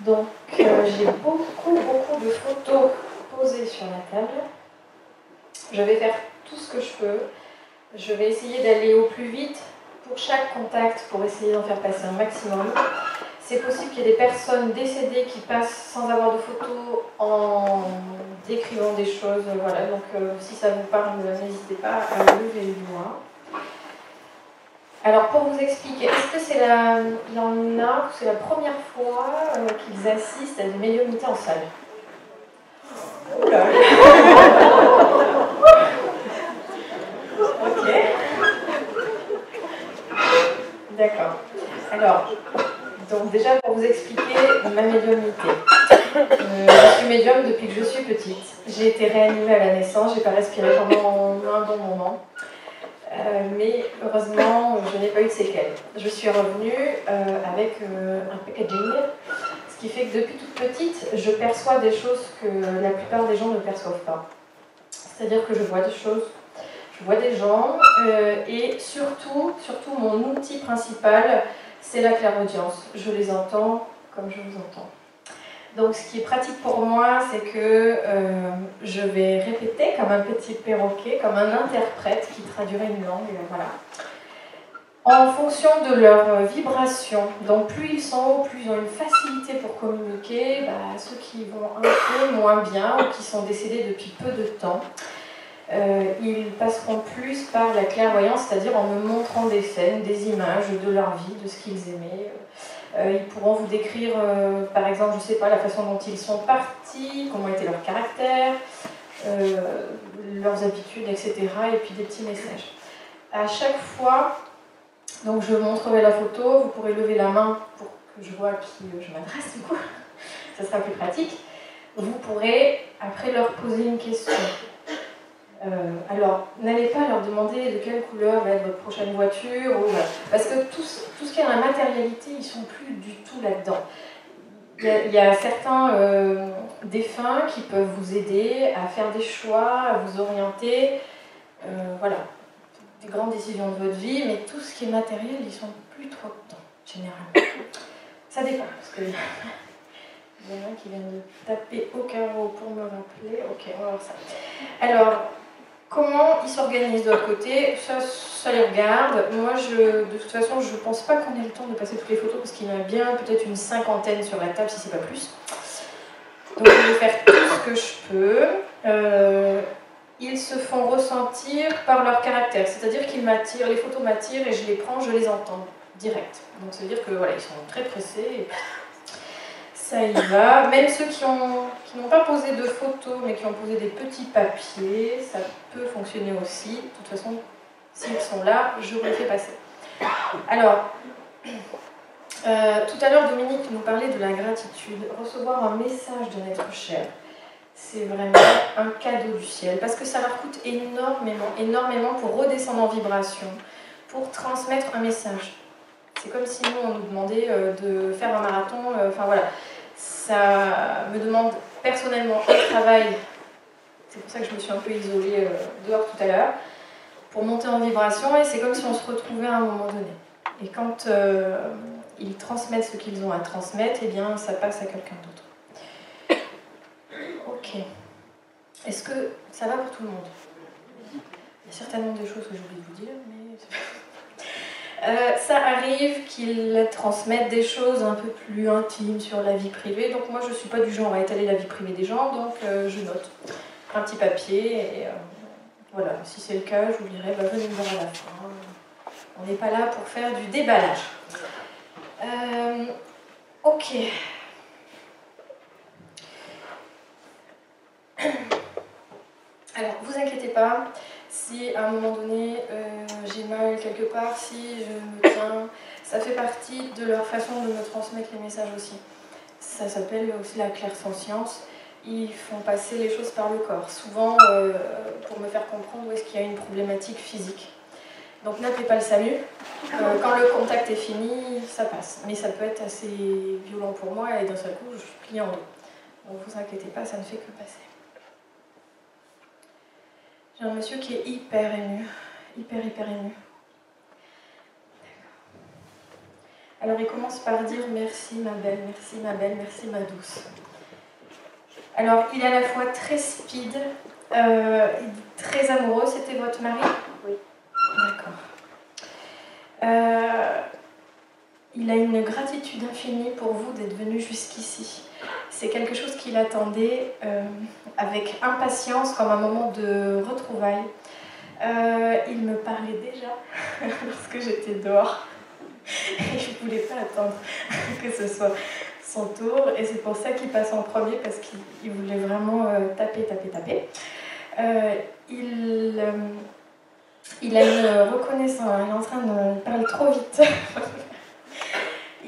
Donc euh, j'ai beaucoup, beaucoup de photos posées sur la table. Je vais faire tout ce que je peux. Je vais essayer d'aller au plus vite pour chaque contact pour essayer d'en faire passer un maximum. C'est possible qu'il y ait des personnes décédées qui passent sans avoir de photos en décrivant des choses. Voilà, donc euh, si ça vous parle, n'hésitez pas à lever le doigt. Alors pour vous expliquer, est-ce que c'est la, il y en a, c'est la première fois euh, qu'ils assistent à des médiumnités en salle? Ok. D'accord. Alors, donc déjà pour vous expliquer ma médiumnité. Euh, je suis médium depuis que je suis petite. J'ai été réanimée à la naissance, j'ai pas respiré pendant un bon moment. Euh, mais heureusement, je n'ai pas eu de séquelles. Je suis revenue euh, avec euh, un packaging, ce qui fait que depuis toute petite, je perçois des choses que la plupart des gens ne perçoivent pas. C'est-à-dire que je vois des choses, je vois des gens, et surtout, surtout mon outil principal, c'est la clairaudience. Je les entends comme je vous entends. Donc ce qui est pratique pour moi, c'est que euh, je vais répéter comme un petit perroquet, comme un interprète qui traduirait une langue, voilà. En fonction de leur vibration, donc plus ils sont hauts, plus ils ont une facilité pour communiquer, bah, ceux qui vont un peu moins bien ou qui sont décédés depuis peu de temps, euh, ils passeront plus par la clairvoyance, c'est-à-dire en me montrant des scènes, des images de leur vie, de ce qu'ils aimaient. Ils pourront vous décrire, euh, par exemple, je ne sais pas, la façon dont ils sont partis, comment était leur caractère, leurs habitudes, etc. Et puis des petits messages. À chaque fois, donc je montrerai la photo, vous pourrez lever la main pour que je vois à qui je m'adresse du coup, ça sera plus pratique. Vous pourrez après leur poser une question. Euh, alors, n'allez pas leur demander de quelle couleur va être votre prochaine voiture, parce que tout, ce qui est dans la matérialité, ils sont plus du tout là-dedans. Il y, a, certains euh, défunts qui peuvent vous aider à faire des choix, à vous orienter, euh, voilà, des grandes décisions de votre vie, mais tout ce qui est matériel, ils sont plus trop dedans, généralement. Ça dépend, parce que il y en a qui viennent de taper au carreau pour me rappeler. Ok, on va voir ça. Alors, Comment ils s'organisent de leur côté, ça, ça les regarde. Moi, je, de toute façon, je ne pense pas qu'on ait le temps de passer toutes les photos parce qu'il y en a bien peut-être une cinquantaine sur la table, si c'est pas plus. Donc, je vais faire tout ce que je peux. Euh, ils se font ressentir par leur caractère, c'est-à-dire qu'ils m'attirent, les photos m'attirent et je les prends, je les entends direct. Donc, ça veut dire que voilà, ils sont très pressés. Ça y va. Même ceux qui n'ont qui pas posé de photos, mais qui ont posé des petits papiers, ça peut fonctionner aussi. De toute façon, s'ils sont là, je vous les fais passer. Alors, euh, tout à l'heure, Dominique nous parlait de la gratitude. Recevoir un message de notre cher, c'est vraiment un cadeau du ciel, parce que ça leur coûte énormément, énormément pour redescendre en vibration, pour transmettre un message. C'est comme si nous, on nous demandait euh, de faire un marathon. Euh, enfin voilà, ça me demande personnellement un travail. C'est pour ça que je me suis un peu isolée euh, dehors tout à l'heure, pour monter en vibration. Et c'est comme si on se retrouvait à un moment donné. Et quand euh, ils transmettent ce qu'ils ont à transmettre, eh bien, ça passe à quelqu'un d'autre. Ok. Est-ce que ça va pour tout le monde? Il y a certainement des choses que j'ai oublié de vous dire, mais... Euh, ça arrive qu'ils transmettent des choses un peu plus intimes sur la vie privée. Donc moi, je ne suis pas du genre à étaler la vie privée des gens, donc euh, je note un petit papier. Et euh, voilà, si c'est le cas, je vous dirai, bah, venez me voir à la fin. On n'est pas là pour faire du déballage. ok. Alors, vous inquiétez pas, si à un moment donné euh, j'ai mal quelque part, si je me tiens, ça fait partie de leur façon de me transmettre les messages aussi. Ça s'appelle aussi la clairsentience. Ils font passer les choses par le corps, souvent euh, pour me faire comprendre où est-ce qu'il y a une problématique physique. Donc n'appelez pas le SAMU. Euh, quand le contact est fini, ça passe. Mais ça peut être assez violent pour moi et d'un seul coup, je suis pliée en deux. Donc vous inquiétez pas, ça ne fait que passer. J'ai un monsieur qui est hyper ému, hyper hyper ému. Alors il commence par dire merci ma belle, merci ma belle, merci ma douce. Alors il est à la fois très speed, euh, très amoureux. C'était votre mari? Oui. D'accord. Euh, il a une gratitude infinie pour vous d'être venu jusqu'ici. C'est quelque chose qu'il attendait euh, avec impatience comme un moment de retrouvailles. il me parlait déjà lorsque j'étais dehors. Et je ne voulais pas attendre que ce soit son tour. Et c'est pour ça qu'il passe en premier, parce qu'il voulait vraiment euh, taper, taper, taper. Euh, il, euh, il a une reconnaissance, il est en train de parler trop vite.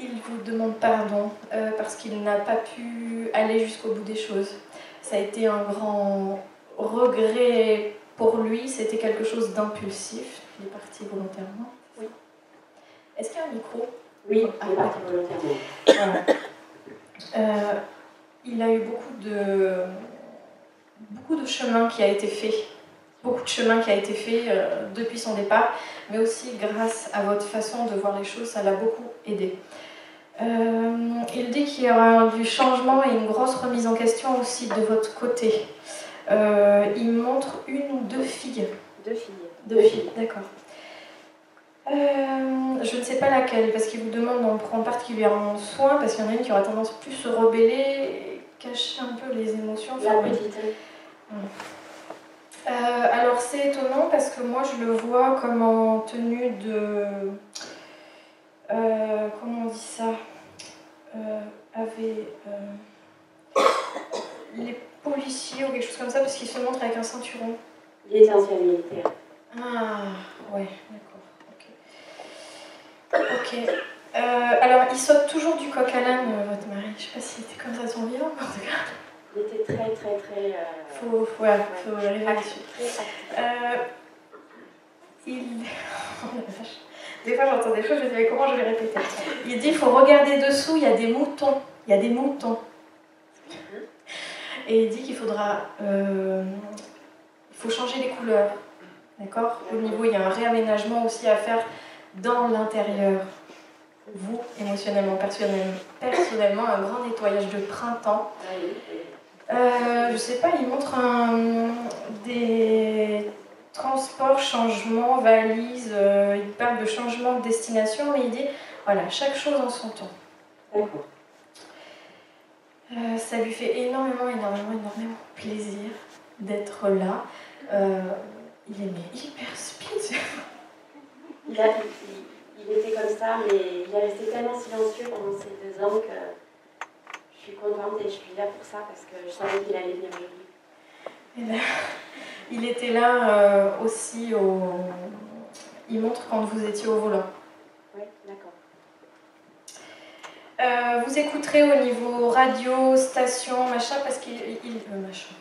il vous demande pardon parce qu'il n'a pas pu aller jusqu'au bout des choses. Ça a été un grand regret pour lui, c'était quelque chose d'impulsif. Il est parti volontairement. Est-ce qu'il y a un micro Oui, ah, il est parti volontairement. Euh, il a eu beaucoup de, beaucoup de chemin qui a été fait. Beaucoup de chemin qui a été fait euh, depuis son départ, mais aussi grâce à votre façon de voir les choses, ça l'a beaucoup aidé. Euh, il dit qu'il y aura du changement et une grosse remise en question aussi de votre côté. il montre une ou deux filles. Deux filles. Deux filles, d'accord. Euh, je ne sais pas laquelle, parce qu'il vous demande d'en prendre particulièrement soin, parce qu'il y en a une qui aura tendance plus se rebeller, cacher un peu les émotions. La. Euh, alors c'est étonnant parce que moi je le vois comme en tenue de... Euh, comment on dit ça? Avec les policiers ou quelque chose comme ça, parce qu'il se montre avec un ceinturon. Il est ancien militaire. Ah, ouais, d'accord. Ok. Euh, alors, il saute toujours du coq à l'âne, euh, votre mari. Je sais pas s'il était comme ça son vivant, en tout cas. Il était très, très, très. Euh... Faut, faut, ouais, faut arriver. Euh, il. Oh des fois, j'entends des choses, je me dis, mais comment je vais répéter Il dit il faut regarder dessous, il y a des moutons. Il y a des moutons. Et il dit qu'il faudra. Euh, il faut changer les couleurs. D'accord? Au niveau, il y a un réaménagement aussi à faire dans l'intérieur, vous, émotionnellement, personnellement, personnellement, un grand nettoyage de printemps. Euh, je sais pas, il montre des transports, changements, valises, euh, il parle de changement de destination, mais il dit, voilà, chaque chose en son temps. D'accord. Euh, ça lui fait énormément, énormément, énormément plaisir d'être là. Euh, il est hyper speed. Il, il, était comme ça, mais il est resté tellement silencieux pendant ces deux ans que je suis contente et je suis là pour ça parce que je savais qu'il allait venir aujourd'hui. Il était là euh, aussi au. Il montre quand vous étiez au volant. Oui, d'accord. Euh, vous écouterez au niveau radio, station, machin, parce qu'il. Il, euh, machin.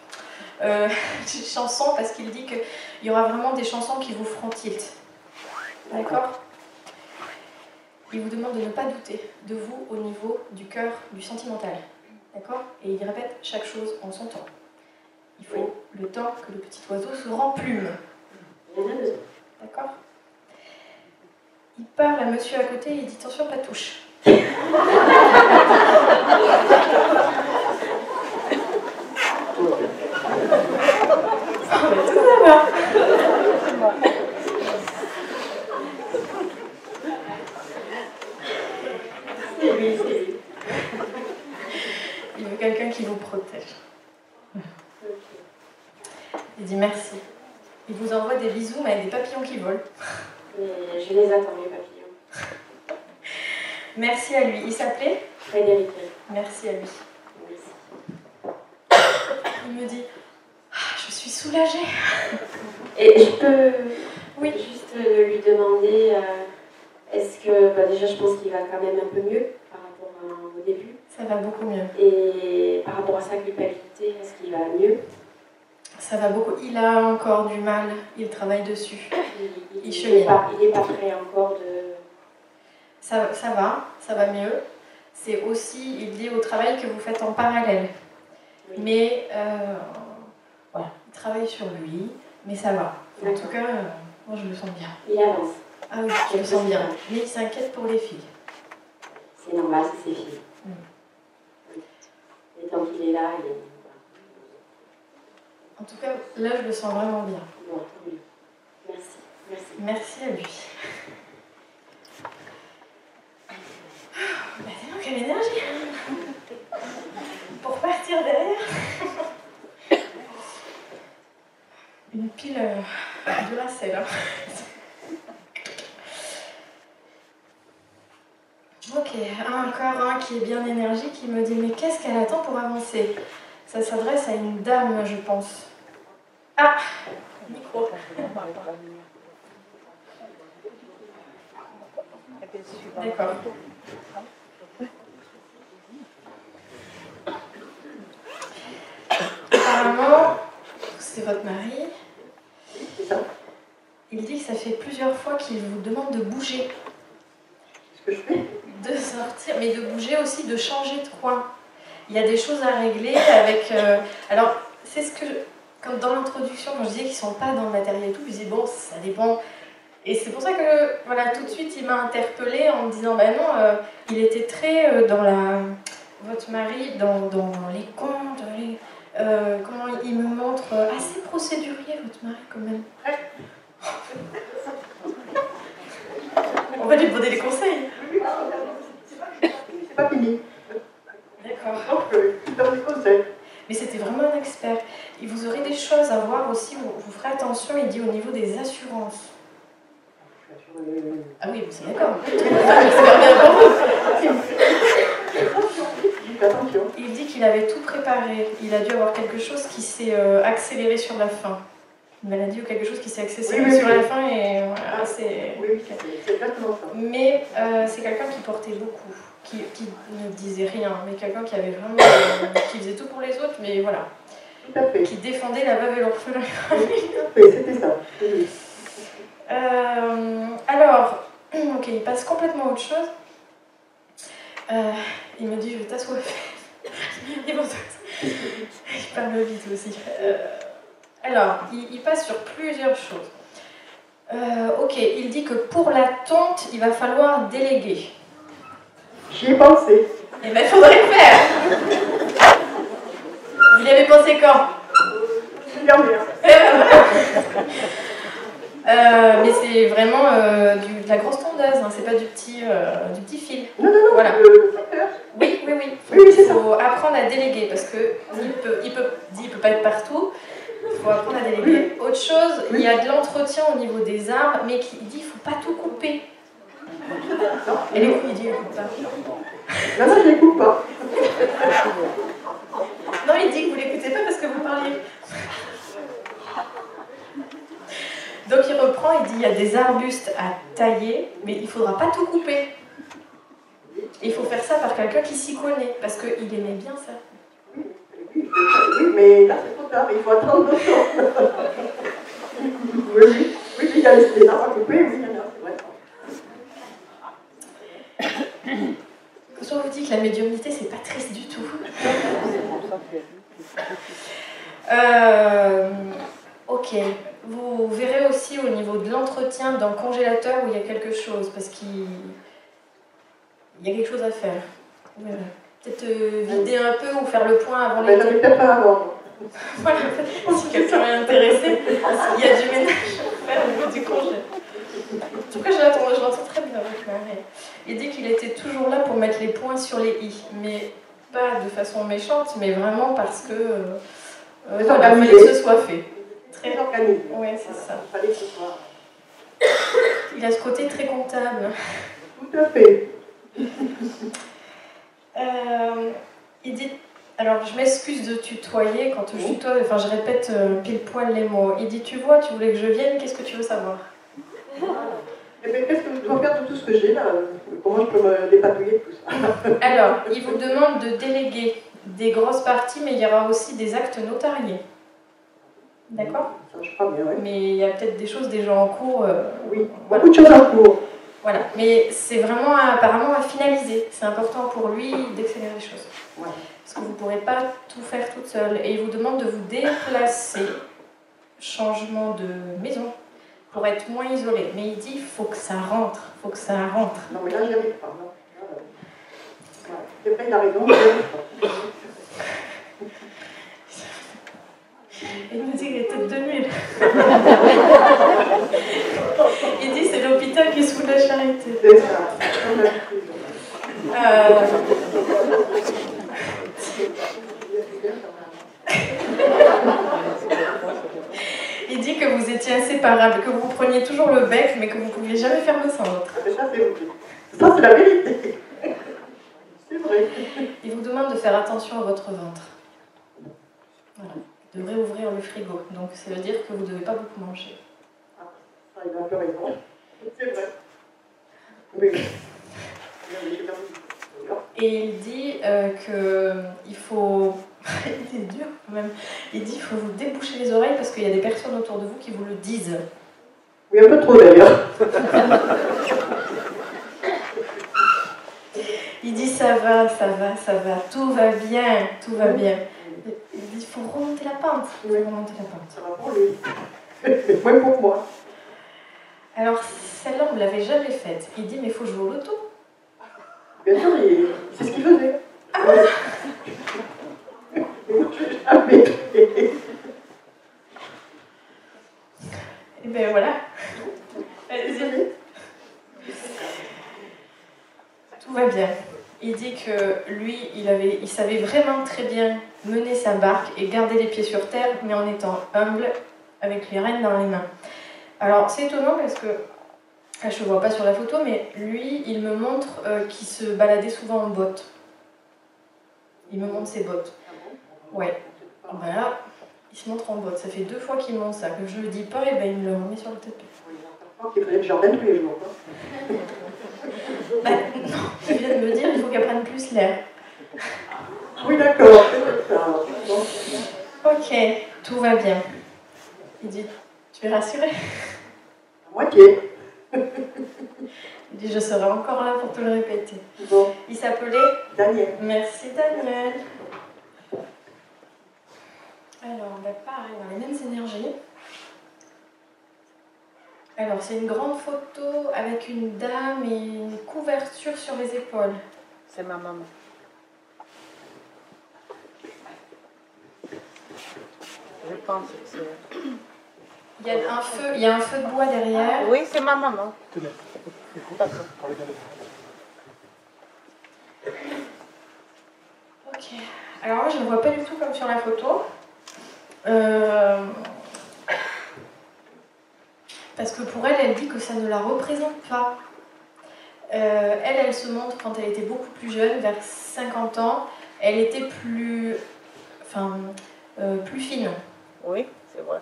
Euh, chansons, parce qu'il dit qu'il y aura vraiment des chansons qui vous feront tilt. D'accord? Il vous demande de ne pas douter de vous au niveau du cœur, du sentimental. D'accord? Et il répète chaque chose en son temps. Il faut le temps que le petit oiseau se remplume. D'accord? Il parle à monsieur à côté et il dit attention, pas touche. Il veut quelqu'un qui vous protège. Il dit merci. Il vous envoie des bisous, mais avec des papillons qui volent. je les attends, les papillons. Merci à lui. Il s'appelait Frédéric. Merci à lui. Merci. Il me dit ah, Je suis soulagée. Et je peux oui. juste lui demander euh, est-ce que, bah, déjà, je pense qu'il va quand même un peu mieux par rapport au début. Ça va beaucoup mieux. Et par rapport à sa culpabilité, est-ce qu'il va mieux? Ça va beaucoup. Il a encore du mal, il travaille dessus. Il, il, il, pas, il est pas prêt encore de. Ça, ça va, ça va mieux. C'est aussi, il dit, au travail que vous faites en parallèle. Mais euh, voilà, il travaille sur lui, mais ça va. En tout cas, moi je me sens bien. Il avance. Ah oui, je me sens bien. Mais il s'inquiète pour les filles. c'est normal, c'est ses filles. Et tant qu'il est là, il est. En tout cas, là, je le sens vraiment bien. Bon. Merci. Merci. Merci à lui. Bah, dis donc, quelle énergie Pour partir derrière Une pile euh, de lacets, là. Ok, encore un qui est bien énergique, qui me dit Mais qu'est-ce qu'elle attend pour avancer? Ça s'adresse à une dame, je pense. Ah Micro. D'accord. Apparemment, c'est votre mari. Il dit que ça fait plusieurs fois qu'il vous demande de bouger, Ce que je fais. de sortir, mais de bouger aussi, de changer de coin. Il y a des choses à régler avec. euh, alors, c'est ce que. Comme dans l'introduction, quand je disais qu'ils sont pas dans le matériel et tout, je disais bon, ça dépend. Et c'est pour ça que, voilà, tout de suite, il m'a interpellée en me disant bah non, euh, il était très euh, dans la. Votre mari, dans, dans les comptes, les- euh, comment il me montre euh, assez procédurier, votre mari, quand même. On va lui demander des conseils. C'est pas fini. D'accord. Donc, je donne des conseils. Mais c'était vraiment un expert. Et vous aurez des choses à voir aussi, vous, vous ferez attention, il dit au niveau des assurances. Ah oui, vous êtes d'accord. Il dit qu'il avait tout préparé. Il a dû avoir quelque chose qui s'est euh, accéléré sur la fin. Une maladie ou quelque chose qui s'est accéléré Oui, oui, sur oui. la fin et voilà, c'est... C'est c'est. Mais euh, c'est quelqu'un qui portait beaucoup, qui, qui ne disait rien, mais quelqu'un qui avait vraiment... qui faisait tout pour les autres, mais voilà. Tout à fait. Qui défendait la veuve et l'orphelin. C'était ça. Oui. Euh, alors, ok, il passe complètement à autre chose. Euh, il me dit, je vais t'assoiffer. il, parle vite aussi. Euh, alors, il, il passe sur plusieurs choses. Ok, il dit que pour la tonte, il va falloir déléguer. J'y ai pensé. Eh ben, il faudrait le faire Avez pensé quand? Bien, bien. Euh, mais c'est vraiment euh, du- de la grosse tondeuse, hein, c'est pas du petit, euh, du petit fil. Non, non, non. Voilà. Oui, oui, oui. Ça. faut apprendre à déléguer parce que il peut, il peut, il peut pas être partout. Il faut apprendre à déléguer. Autre chose, il y a de l'entretien au niveau des arbres, mais qui, il dit il faut pas tout couper. Et les coups, il dit il coupe pas. Non, non, je l'écoute pas. Non, il dit que vous l'écoutez pas parce que vous parliez. Donc il reprend, il dit il y a des arbustes à tailler, mais il faudra pas tout couper. Il faut faire ça par quelqu'un qui s'y connaît, parce qu'il aimait bien ça. Oui, mais là, c'est trop tard. Il faut attendre temps. Oui, oui. Oui, il y a des arbres à couper. Oui, il y en a, c'est vrai. Quand on vous dit que la médiumnité, c'est pas tout. Euh, ok. Vous verrez aussi au niveau de l'entretien dans le congélateur où il y a quelque chose, parce qu'il il y a quelque chose à faire. Peut-être euh, vider un peu ou faire le point avant Mais ai l'été. peut-être pas avant. Voilà, si quelqu'un est intéressé, il y a du ménage à faire au niveau du congé. En tout cas, je l'entends, très bien avec Marie. Il dit qu'il était toujours là pour mettre les points sur les i, mais pas de façon méchante, mais vraiment parce que euh, fallait soit fait. Très organisé. Ouais, c'est ça. Il fallait que ce soit. Il a ce côté très comptable. Tout à fait. Euh, il dit. Alors, je m'excuse de tutoyer quand je tutoie, enfin, je répète euh, pile poil les mots. Il dit Tu vois, tu voulais que je vienne, qu'est-ce que tu veux savoir? Eh bien, qu'est-ce que je dois faire de tout ce que j'ai là Comment je peux me dépatouiller de tout ça Alors, il vous demande de déléguer des grosses parties, mais il y aura aussi des actes notariés. D'accord Ça, je crois bien, oui. Mais il y a peut-être des choses déjà en cours. euh, Oui, voilà. beaucoup de choses en cours. Voilà. Mais c'est vraiment à- apparemment à finaliser. C'est important pour lui d'accélérer les choses. Ouais. Parce que vous ne pourrez pas tout faire toute seule. Et il vous demande de vous déplacer, changement de maison, pour être moins isolé. Mais il dit il faut que ça rentre. faut que ça rentre. Non, mais là, j'y arrive pas. non. Là, C'est vrai, il a raison. Il me dit qu'il était de nuit. il dit c'est l'hôpital qui est sous la charité. C'est ça. Euh, il dit que vous étiez inséparables, que vous preniez toujours le bec, mais que vous ne pouviez jamais faire le l'autre. Ah, ça, c'est ça, la vérité. C'est vrai. Il vous demande de faire attention à votre ventre. Voilà. Vous devrez ouvrir le frigo. Donc ça veut dire que vous ne devez pas beaucoup manger. Ah, il a un peu raison. C'est vrai. Oui. Et il dit euh, que il faut. il est dur quand même. Il dit qu'il faut vous déboucher les oreilles parce qu'il y a des personnes autour de vous qui vous le disent. Oui, un peu trop d'ailleurs. Il dit ça va, ça va, ça va, tout va bien, tout va bien. Il dit il faut remonter la pente. Il faut remonter la pente. Ça va pour lui. Mais moins pour moi. Alors celle-là, on ne l'avait jamais faite. Il dit mais il faut jouer au loto. Bien sûr, il- c'est ce qu'il faisait. Mais Et ben voilà. Allez-y. Tout va bien. Il dit que lui, il, avait, il savait vraiment très bien mener sa barque et garder les pieds sur terre, mais en étant humble, avec les rênes dans les mains. Alors c'est étonnant parce que, là, je ne vois pas sur la photo, mais lui, il me montre euh, qu'il se baladait souvent en bottes. Il me montre ses bottes. Ouais. Voilà, il se montre en bottes. Ça fait deux fois qu'il me montre ça. Que je le dis pas, et ben il me le remet sur le tapis. Qu'il faisait le jardin tous les jours. hein. Bah, non, tu viens de me dire, il faut qu'elle prenne plus l'air. Oui, d'accord. Ok, tout va bien. Il dit, tu es rassuré à moitié. Il dit, je serai encore là pour te le répéter. Bon, Il s'appelait Daniel. Merci Daniel. Alors, on va pareil, dans les mêmes énergies. Alors, c'est une grande photo avec une dame et une couverture sur les épaules. C'est ma maman. Je pense que c'est. Il y a un feu, il y a un feu de bois derrière. Oui, c'est ma maman. Ok. Alors moi, je ne vois pas du tout comme sur la photo. Euh, Parce que pour elle, elle dit que ça ne la représente pas. Euh, elle, elle se montre quand elle était beaucoup plus jeune, vers 50 ans. Elle était plus, enfin, euh, plus fine. Oui, c'est vrai.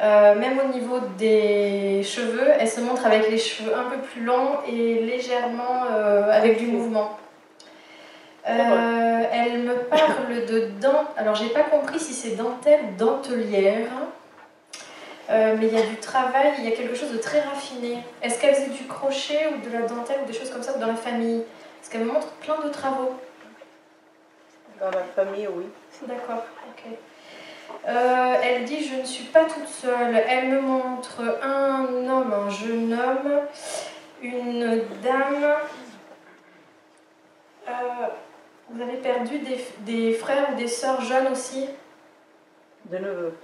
Euh, même au niveau des cheveux, elle se montre avec les cheveux un peu plus longs et légèrement euh, avec du mouvement. Euh, elle me parle de dent. Alors, j'ai pas compris si c'est dentelle ou dentelière. Euh, mais il y a du travail, il y a quelque chose de très raffiné. Est-ce qu'elle faisait du crochet ou de la dentelle ou des choses comme ça dans la famille? Parce qu'elle me montre plein de travaux. Dans la famille, oui. D'accord, ok. Euh, elle dit Je ne suis pas toute seule. Elle me montre un homme, un jeune homme, une dame. Euh, vous avez perdu des, des frères ou des sœurs jeunes aussi De neveux.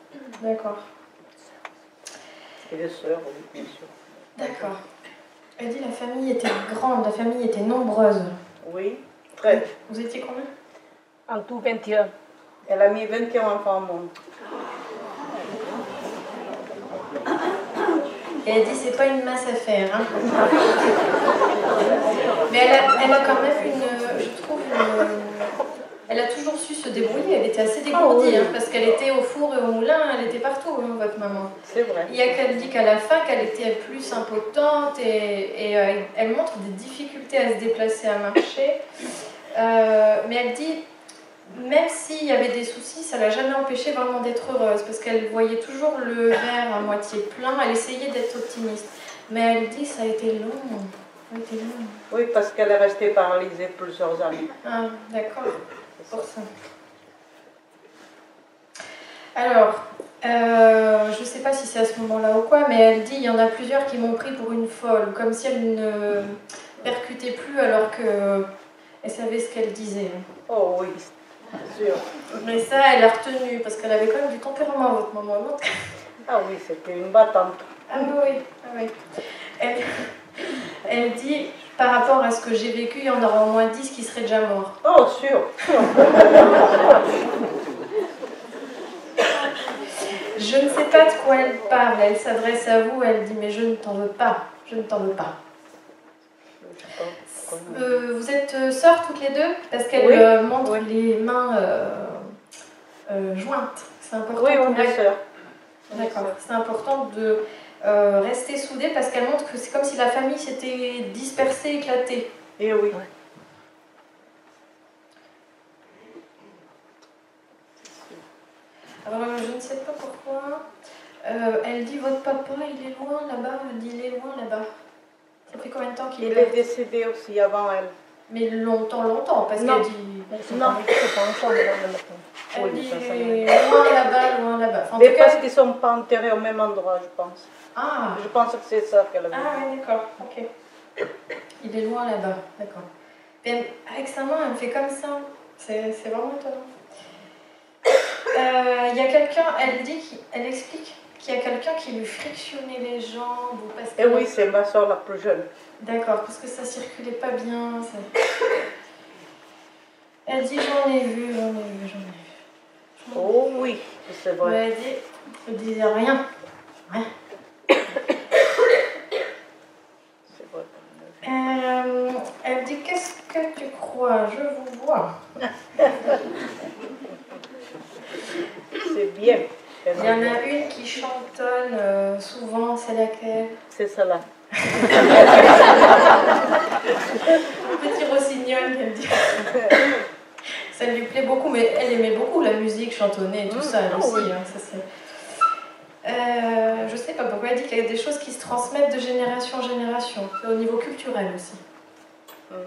D'accord. Et des sœurs, oui, bien sûr. D'accord. Elle dit La famille était grande, la famille était nombreuse. Oui, très. Vous étiez combien En tout 21. Elle a mis 21 enfants au monde. Et elle dit c'est pas une mince affaire. Hein. Mais elle a, elle a quand même une- elle a toujours su se débrouiller. Elle était assez dégourdie Ah oui. hein, parce qu'elle était au four et au moulin, elle était partout, hein, votre maman. C'est vrai. Il y a qu'elle dit qu'à la fin qu'elle était plus impotente et, et, euh, elle montre des difficultés à se déplacer, à marcher. Euh, mais elle dit, même s'il y avait des soucis, ça l'a jamais empêchée vraiment d'être heureuse parce qu'elle voyait toujours le verre à moitié plein. Elle essayait d'être optimiste. Mais elle dit, ça a été long. Oui, parce qu'elle est restée paralysée plusieurs années. Ah, d'accord. Pour ça. Alors, euh, je ne sais pas si c'est à ce moment-là ou quoi, mais elle dit il y en a plusieurs qui m'ont pris pour une folle, comme si elle ne percutait plus alors que Elle savait ce qu'elle disait. Oh oui, sûr. Mais ça, elle a retenu, parce qu'elle avait quand même du tempérament, votre maman. Ah oui, c'était une battante. Ah oui, oui, ah oui. Elle, elle dit, par rapport à ce que j'ai vécu, il y en aura au moins 10 qui seraient déjà morts. Oh, sûr. Je ne sais pas de quoi elle parle. Elle s'adresse à vous, elle dit, mais je ne t'en veux pas. Je ne t'en veux pas. Euh, vous êtes euh, sœurs toutes les deux? Parce qu'elle Oui. euh, montre les mains euh, jointes. C'est important Oui, on est sœurs. D'accord. C'est important de euh, rester soudés parce qu'elle montre que c'est comme si la famille s'était dispersée, éclatée. Et oui. Alors, euh, je ne sais pas pourquoi. Euh, elle dit votre papa, il est loin là-bas. Elle dit il est loin là-bas. Ça fait combien de temps qu'il Il est est décédé aussi avant elle. Mais longtemps, longtemps, parce Non. qu'elle dit. Non. pas ensemble. Elle dit loin là-bas, loin là-bas. Mais parce qu'ils ne sont pas enterrés au même endroit, je pense. Ah, Je pense que c'est ça qu'elle avait. Ah oui, d'accord, ok. Il est loin là-bas, d'accord. Mais elle- avec sa main, elle me fait comme ça. C'est vraiment étonnant. Euh, Il y a quelqu'un, elle dit, elle explique qu'il y a quelqu'un qui lui frictionnait les jambes ou parce Et que- Eh oui, c'est ma soeur la plus jeune. D'accord, parce que ça circulait pas bien. ça- Elle dit j'en ai vu, j'en ai vu, j'en ai vu. Oh oui, c'est vrai. Mais elle dit, je disais rien. C'est Je vous vois. C'est bien. Il y en a une qui chantonne euh, souvent, c'est laquelle? C'est ça là. Petit rossignol, elle dit. Ça lui plaît beaucoup, mais elle aimait beaucoup la musique, chantonner et tout Mmh, ça, elle ah aussi. oui. hein, ça, Euh, je sais pas pourquoi elle dit qu'il y a des choses qui se transmettent de génération en génération, au niveau culturel aussi. Mhm.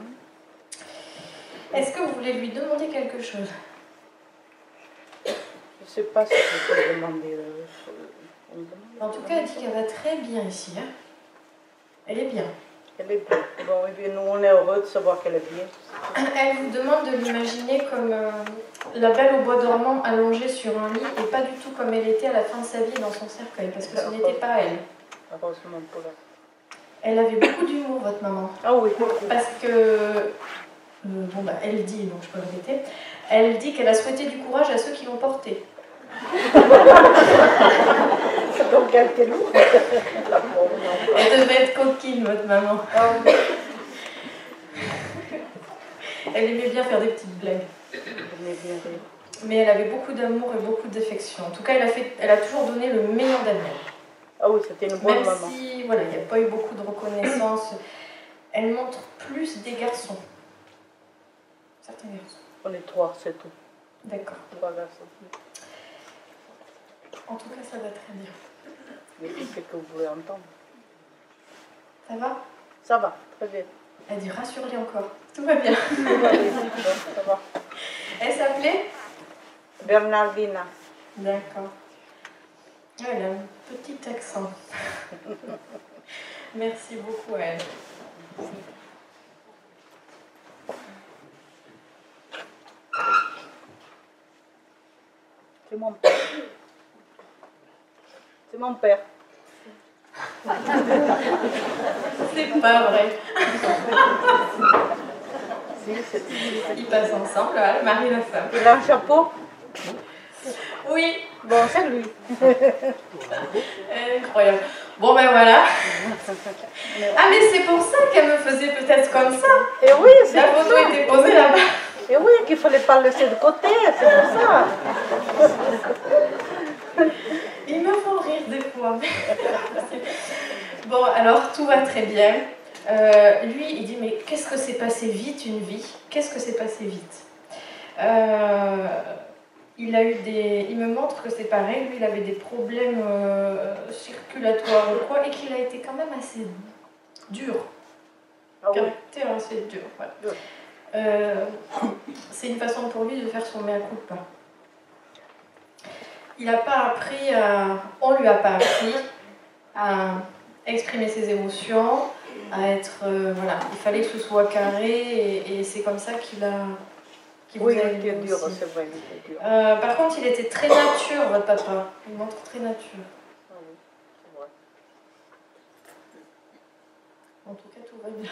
Est-ce que vous voulez lui demander quelque chose? Je ne sais pas si je peux demander. euh. En tout cas, elle dit qu'elle va très bien ici. hein. Elle est bien. Elle est bien. Bon, et bien, nous, on est heureux de savoir qu'elle est bien. Elle vous demande de l'imaginer comme euh, la belle au bois dormant allongée sur un lit et pas du tout comme elle était à la fin de sa vie dans son cercueil, parce que ce n'était pas elle. Heureusement pour elle. Elle avait beaucoup d'humour, votre maman. Ah oui. Parce que, bon bah, elle dit, donc je peux le répéter, elle dit qu'elle a souhaité du courage à ceux qui l'ont portée. Donc, elle était lourde. Elle devait être coquine, votre maman. Ah. Elle aimait bien faire des petites blagues. Mais elle avait beaucoup d'amour et beaucoup d'affection. En tout cas, elle a, fait, elle a toujours donné le meilleur d'elle-même. Ah oui, c'était une bonne Même maman. si voilà, il n'y a pas eu beaucoup de reconnaissance, elle montre plus des garçons. On est trois, c'est tout. D'accord. Trois garçons. En tout cas, ça va très bien. Mais c'est ce que vous voulez entendre? Ça va? Ça va, très bien. Elle dit rassure-les encore. Tout va bien. Ça va, oui, ça va. Elle s'appelait? Bernardina. D'accord. Elle a un petit accent. Merci beaucoup à elle. C'est mon père. C'est mon père. C'est pas vrai. Ils passent ensemble, hein, le mari et la femme. Il a un chapeau Oui, Bon, c'est lui. incroyable. Bon ben voilà. Ah mais c'est pour ça qu'elle me faisait peut-être comme ça. Et oui, c'est La photo était posée là-bas. Et oui, qu'il fallait pas le laisser de côté, c'est pour ça. Me font rire des fois. bon, alors tout va très bien. Euh, lui, il dit Mais qu'est-ce que c'est passé vite une vie? Qu'est-ce que c'est passé vite? Euh, il, a eu des... il me montre que c'est pareil. Lui, il avait des problèmes euh, circulatoires ou quoi, et qu'il a été quand même assez dur. Ah assez dur. c'est une façon pour lui de faire son mea culpa. Il n'a pas appris à. On lui a pas appris à exprimer ses émotions, à être. euh, voilà, il fallait que ce soit carré et, et c'est comme ça qu'il a. qu'il vous Oui, a il était aimé dur, aussi. c'est vrai, il était dur. Euh, par contre, il était très nature, votre papa. Il montre très nature. Ah oui, c'est vrai. En tout cas, tout va bien.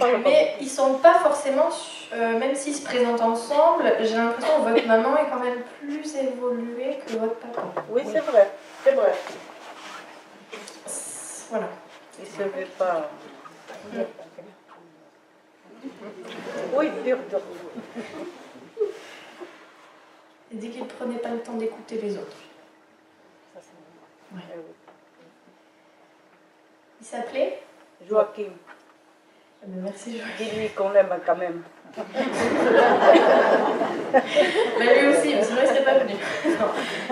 Mais ils sont pas forcément, euh, même s'ils se présentent ensemble, j'ai l'impression que votre maman est quand même plus évoluée que votre papa. Oui, c'est vrai, c'est vrai. Voilà. Il ne se fait pas. Oui, dur, dur. Il dit qu'il prenait pas le temps d'écouter les autres. Eh oui. Il s'appelait? Joachim, Eh Merci dis-lui qu'on l'aime quand même. Mais lui aussi, sinon il serait pas venu.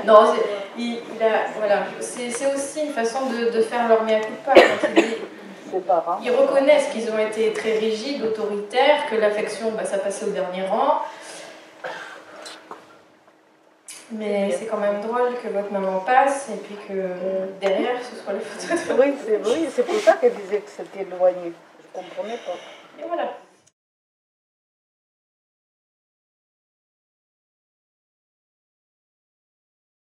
non, il, il a, voilà, c'est aussi une façon de, de faire leur mea culpa. Ils reconnaissent qu'ils ont été très rigides, autoritaires, que l'affection, bah, ça passait au dernier rang. Mais c'est quand même drôle que votre maman passe et puis que derrière ce soit les photos de Oui, c'est oui, c'est pour ça qu'elle disait que c'était éloigné. Comprenais pas. Et voilà.